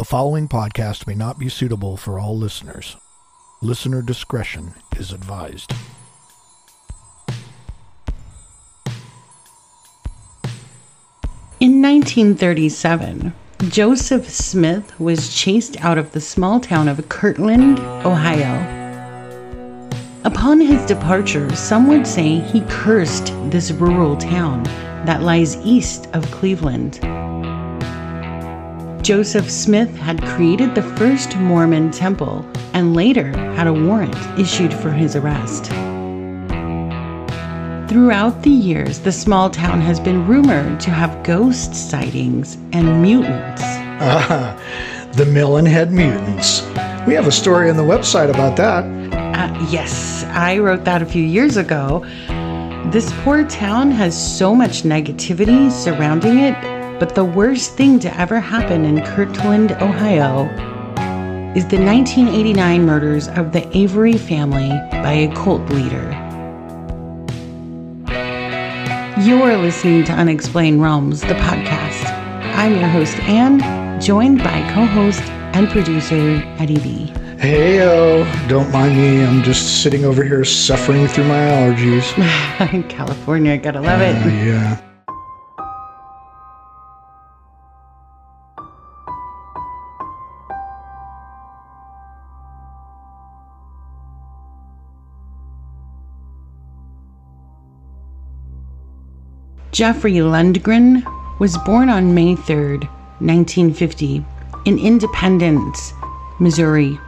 The following podcast may not be suitable for all listeners. Listener discretion is advised. In 1937, Joseph Smith was chased out of the small town of Kirtland, Ohio. Upon his departure, some would say he cursed this rural town that lies east of Cleveland. Joseph Smith had created the first Mormon temple and later had a warrant issued for his arrest. Throughout the years, the small town has been rumored to have ghost sightings and mutants. Ah, the Melonhead Mutants. We have a story on the website about that. Uh, yes, I wrote that a few years ago. This poor town has so much negativity surrounding it, but the worst thing to ever happen in Kirtland, Ohio, is the 1989 murders of the Avery family by a cult leader. You're listening to Unexplained Realms, the podcast. I'm your host, Anne, joined by co host and producer, Eddie B. Heyo, don't mind me. I'm just sitting over here suffering through my allergies. In California, I gotta love it. Uh, yeah. Jeffrey Lundgren was born on May 3rd, 1950, in Independence, Missouri.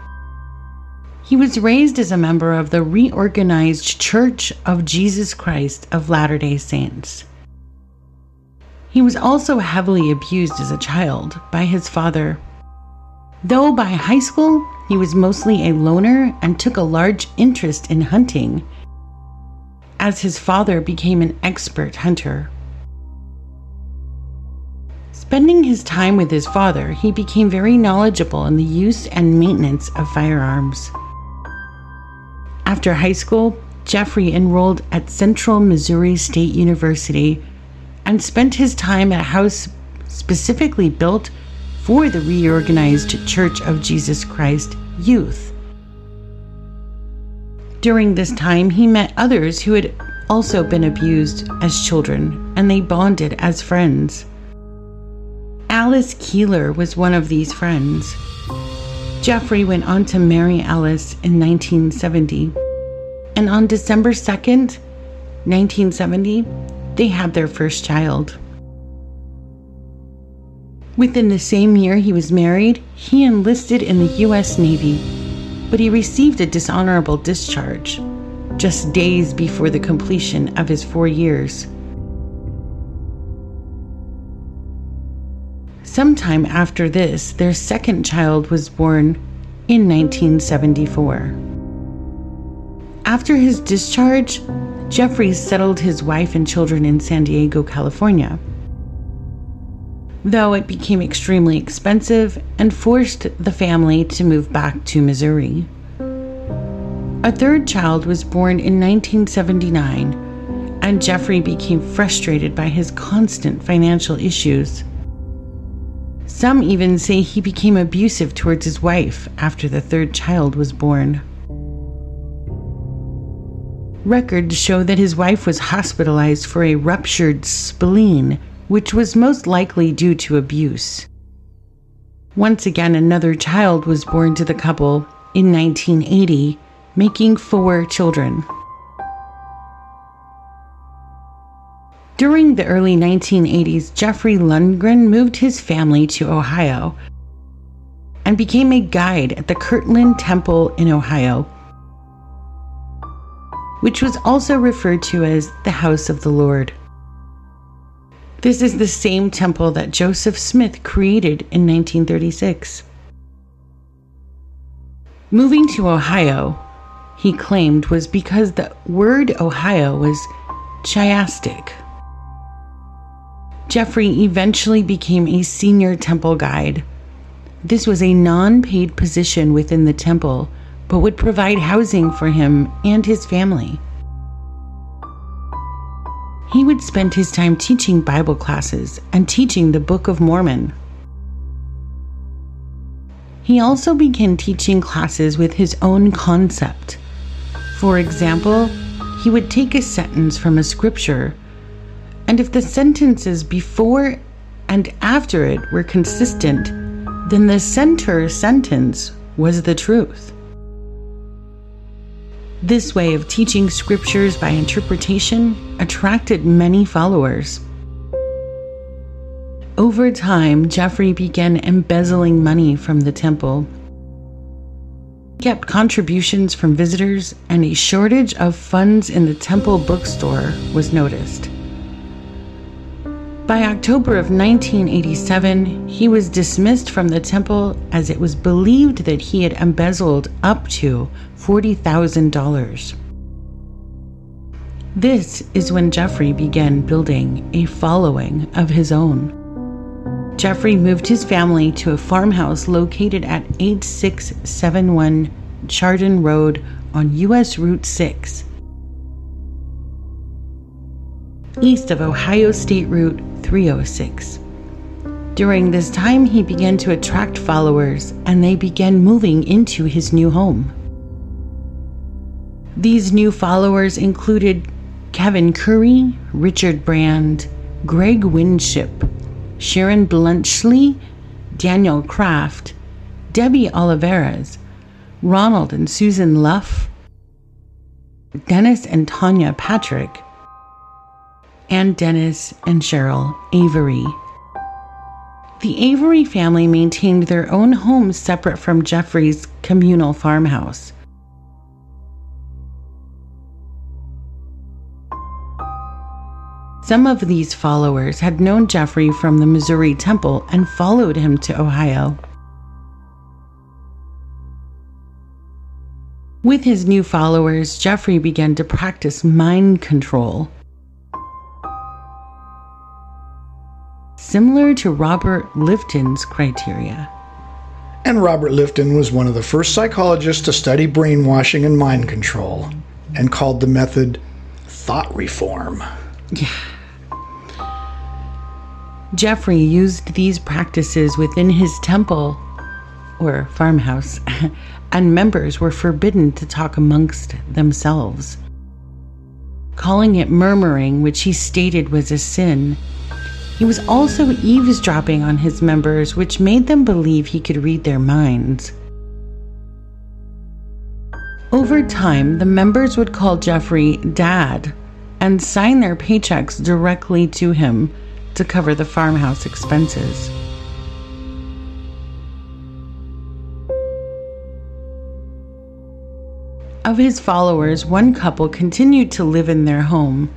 He was raised as a member of the reorganized Church of Jesus Christ of Latter day Saints. He was also heavily abused as a child by his father. Though by high school, he was mostly a loner and took a large interest in hunting, as his father became an expert hunter. Spending his time with his father, he became very knowledgeable in the use and maintenance of firearms. After high school, Jeffrey enrolled at Central Missouri State University and spent his time at a house specifically built for the reorganized Church of Jesus Christ youth. During this time, he met others who had also been abused as children, and they bonded as friends. Alice Keeler was one of these friends. Jeffrey went on to marry Alice in 1970, and on December 2nd, 1970, they had their first child. Within the same year he was married, he enlisted in the U.S. Navy, but he received a dishonorable discharge just days before the completion of his four years. Sometime after this, their second child was born in 1974. After his discharge, Jeffrey settled his wife and children in San Diego, California. Though it became extremely expensive and forced the family to move back to Missouri. A third child was born in 1979, and Jeffrey became frustrated by his constant financial issues. Some even say he became abusive towards his wife after the third child was born. Records show that his wife was hospitalized for a ruptured spleen, which was most likely due to abuse. Once again, another child was born to the couple in 1980, making four children. During the early 1980s, Jeffrey Lundgren moved his family to Ohio and became a guide at the Kirtland Temple in Ohio, which was also referred to as the House of the Lord. This is the same temple that Joseph Smith created in 1936. Moving to Ohio, he claimed, was because the word Ohio was chiastic. Jeffrey eventually became a senior temple guide. This was a non paid position within the temple, but would provide housing for him and his family. He would spend his time teaching Bible classes and teaching the Book of Mormon. He also began teaching classes with his own concept. For example, he would take a sentence from a scripture, and if the sentences before and after it were consistent, then the center sentence was the truth. This way of teaching scriptures by interpretation attracted many followers. Over time, Jeffrey began embezzling money from the temple. He kept contributions from visitors, and a shortage of funds in the temple bookstore was noticed. By October of 1987, he was dismissed from the temple as it was believed that he had embezzled up to $40,000. This is when Jeffrey began building a following of his own. Jeffrey moved his family to a farmhouse located at 8671 Chardon Road on US Route 6, east of Ohio State Route 306. During this time, he began to attract followers and they began moving into his new home. These new followers included Kevin Curry, Richard Brand, Greg Winship, Sharon Bluntschly, Daniel Kraft, Debbie Olivarez, Ronald and Susan Luff, Dennis and Tanya Patrick, and Dennis and Cheryl Avery. The Avery family maintained their own home separate from Jeffrey's communal farmhouse. Some of these followers had known Jeffrey from the Missouri Temple and followed him to Ohio. With his new followers, Jeffrey began to practice mind control. Similar to Robert Lifton's criteria. And Robert Lifton was one of the first psychologists to study brainwashing and mind control and called the method thought reform. Yeah. Jeffrey used these practices within his temple or farmhouse, and members were forbidden to talk amongst themselves. Calling it murmuring, which he stated was a sin, he was also eavesdropping on his members, which made them believe he could read their minds. Over time, the members would call Jeffrey Dad and sign their paychecks directly to him to cover the farmhouse expenses. Of his followers, one couple continued to live in their home.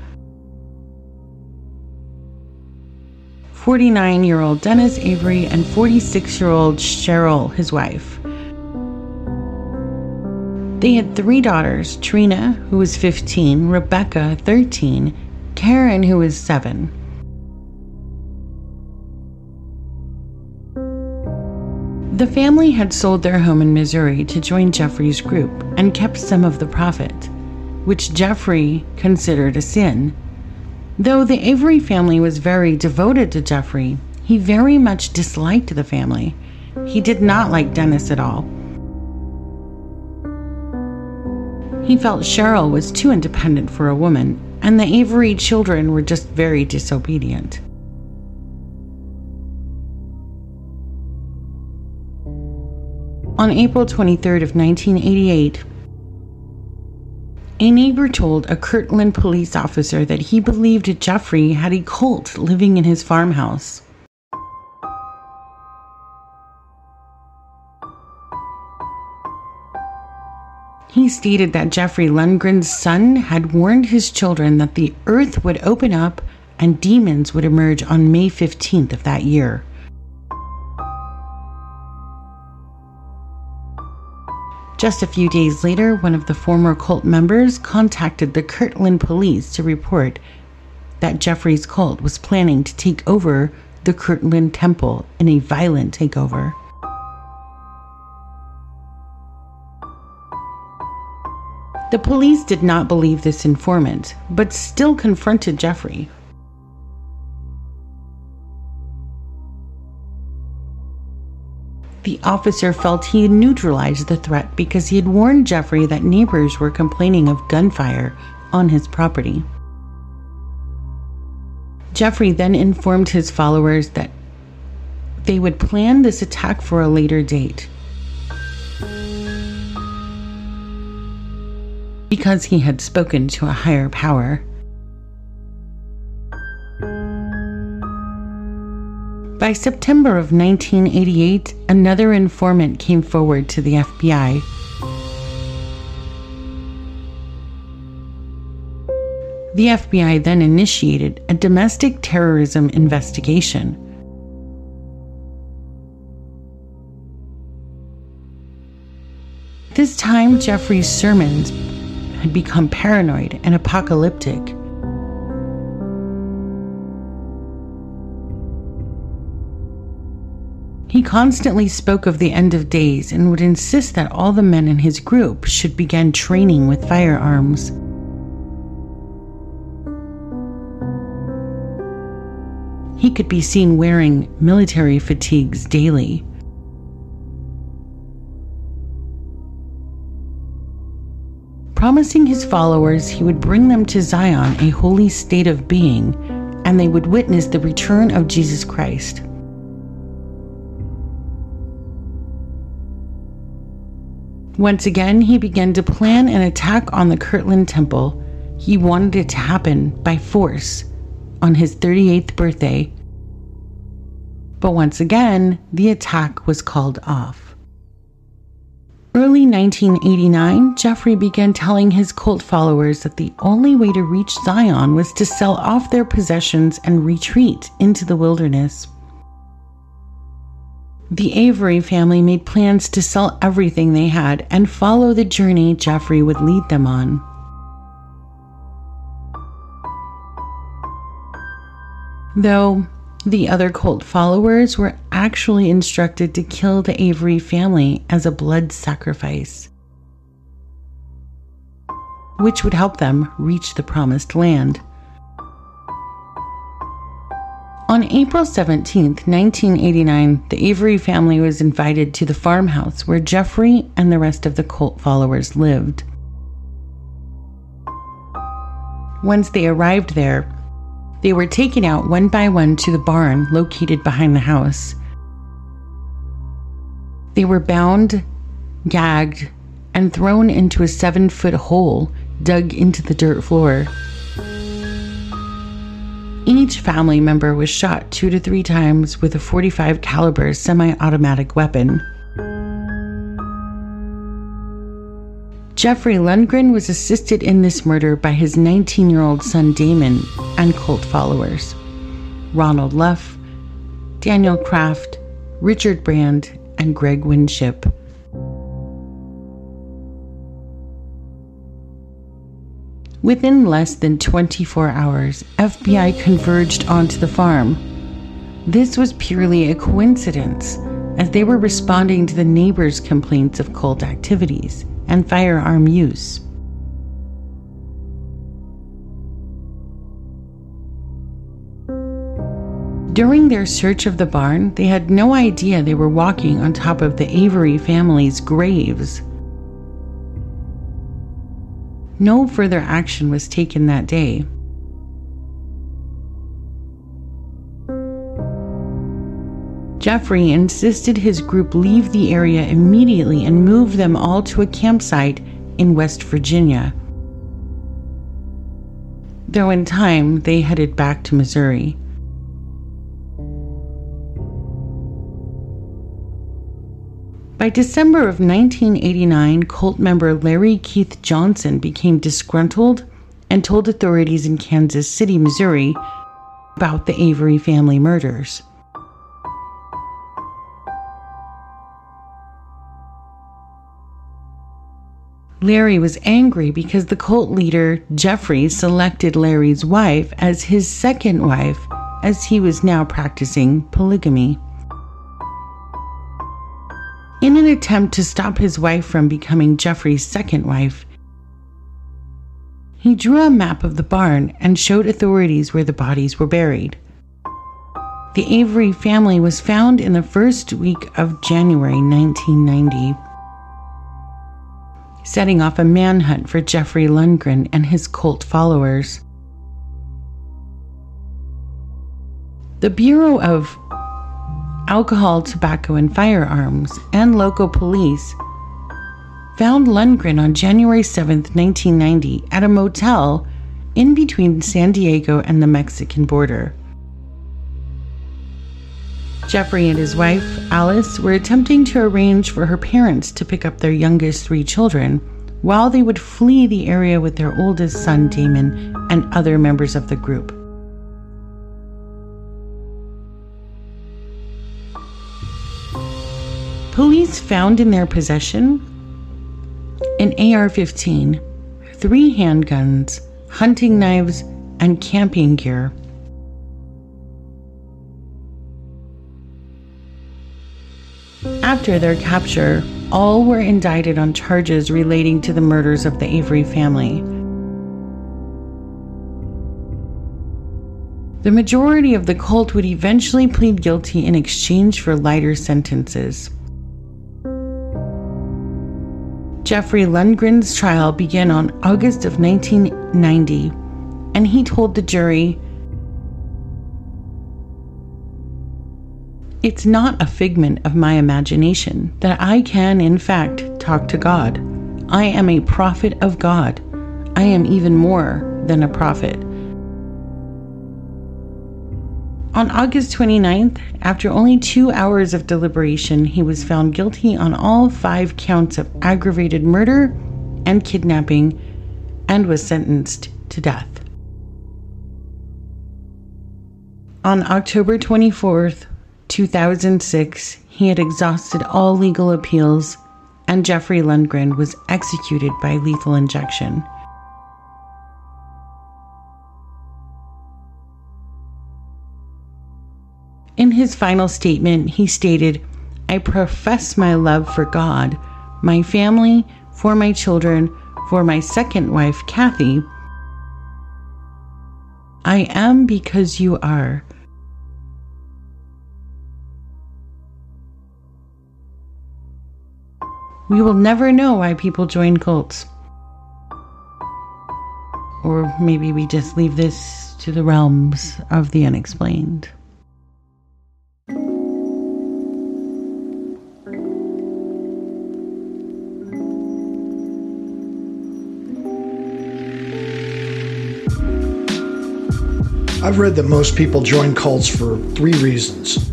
49 year old Dennis Avery and 46 year old Cheryl, his wife. They had three daughters Trina, who was 15, Rebecca, 13, Karen, who was 7. The family had sold their home in Missouri to join Jeffrey's group and kept some of the profit, which Jeffrey considered a sin. Though the Avery family was very devoted to Jeffrey, he very much disliked the family. He did not like Dennis at all. He felt Cheryl was too independent for a woman, and the Avery children were just very disobedient. On April 23rd of 1988, a neighbor told a Kirtland police officer that he believed Jeffrey had a cult living in his farmhouse. He stated that Jeffrey Lundgren's son had warned his children that the earth would open up and demons would emerge on May 15th of that year. Just a few days later, one of the former cult members contacted the Kirtland police to report that Jeffrey's cult was planning to take over the Kirtland Temple in a violent takeover. The police did not believe this informant, but still confronted Jeffrey. The officer felt he had neutralized the threat because he had warned Jeffrey that neighbors were complaining of gunfire on his property. Jeffrey then informed his followers that they would plan this attack for a later date. Because he had spoken to a higher power. By September of 1988, another informant came forward to the FBI. The FBI then initiated a domestic terrorism investigation. This time, Jeffrey's sermons had become paranoid and apocalyptic. He constantly spoke of the end of days and would insist that all the men in his group should begin training with firearms. He could be seen wearing military fatigues daily. Promising his followers he would bring them to Zion, a holy state of being, and they would witness the return of Jesus Christ. Once again, he began to plan an attack on the Kirtland Temple. He wanted it to happen by force on his 38th birthday. But once again, the attack was called off. Early 1989, Jeffrey began telling his cult followers that the only way to reach Zion was to sell off their possessions and retreat into the wilderness. The Avery family made plans to sell everything they had and follow the journey Jeffrey would lead them on. Though the other cult followers were actually instructed to kill the Avery family as a blood sacrifice, which would help them reach the promised land. On April 17, 1989, the Avery family was invited to the farmhouse where Jeffrey and the rest of the cult followers lived. Once they arrived there, they were taken out one by one to the barn located behind the house. They were bound, gagged, and thrown into a seven foot hole dug into the dirt floor. Each family member was shot two to three times with a 45 caliber semi-automatic weapon. Jeffrey Lundgren was assisted in this murder by his 19 year old son Damon and cult followers Ronald Luff, Daniel Kraft, Richard Brand, and Greg Winship. Within less than 24 hours, FBI converged onto the farm. This was purely a coincidence, as they were responding to the neighbors' complaints of cult activities and firearm use. During their search of the barn, they had no idea they were walking on top of the Avery family's graves. No further action was taken that day. Jeffrey insisted his group leave the area immediately and move them all to a campsite in West Virginia. Though in time, they headed back to Missouri. By December of 1989, cult member Larry Keith Johnson became disgruntled and told authorities in Kansas City, Missouri, about the Avery family murders. Larry was angry because the cult leader, Jeffrey, selected Larry's wife as his second wife, as he was now practicing polygamy. In an attempt to stop his wife from becoming Jeffrey's second wife, he drew a map of the barn and showed authorities where the bodies were buried. The Avery family was found in the first week of January 1990, setting off a manhunt for Jeffrey Lundgren and his cult followers. The Bureau of Alcohol, Tobacco, and Firearms and local police found Lundgren on January 7, 1990, at a motel in between San Diego and the Mexican border. Jeffrey and his wife, Alice, were attempting to arrange for her parents to pick up their youngest three children while they would flee the area with their oldest son, Damon, and other members of the group. Police found in their possession an AR 15, three handguns, hunting knives, and camping gear. After their capture, all were indicted on charges relating to the murders of the Avery family. The majority of the cult would eventually plead guilty in exchange for lighter sentences. Jeffrey Lundgren's trial began on August of 1990, and he told the jury It's not a figment of my imagination that I can, in fact, talk to God. I am a prophet of God. I am even more than a prophet. On August 29th, after only two hours of deliberation, he was found guilty on all five counts of aggravated murder and kidnapping and was sentenced to death. On October 24th, 2006, he had exhausted all legal appeals and Jeffrey Lundgren was executed by lethal injection. In his final statement, he stated, I profess my love for God, my family, for my children, for my second wife, Kathy. I am because you are. We will never know why people join cults. Or maybe we just leave this to the realms of the unexplained. I've read that most people join cults for three reasons.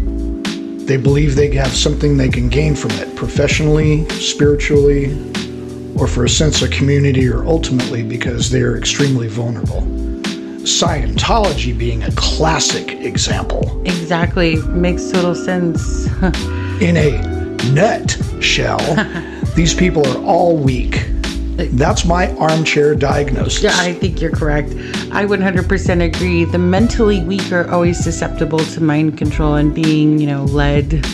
They believe they have something they can gain from it professionally, spiritually, or for a sense of community, or ultimately because they're extremely vulnerable. Scientology being a classic example. Exactly. Makes total sense. In a nutshell, these people are all weak that's my armchair diagnosis. Yeah, I think you're correct. I 100% agree. The mentally weak are always susceptible to mind control and being, you know, led.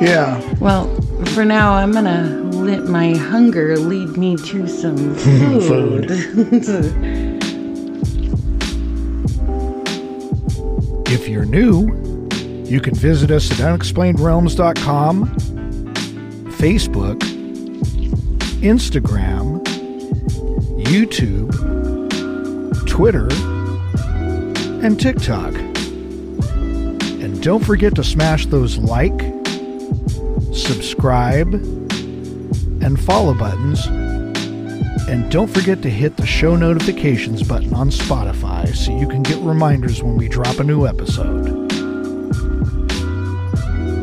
Yeah. Well, for now, I'm going to let my hunger lead me to some food. food. if you're new, you can visit us at unexplainedrealms.com, Facebook, Instagram, YouTube, Twitter, and TikTok. And don't forget to smash those like, subscribe, and follow buttons. And don't forget to hit the show notifications button on Spotify so you can get reminders when we drop a new episode.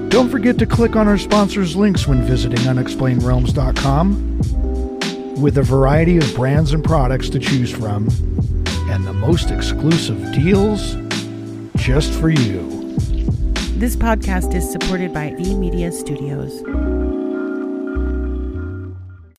Don't forget to click on our sponsors' links when visiting unexplainedrealms.com with a variety of brands and products to choose from and the most exclusive deals just for you. This podcast is supported by E Media Studios.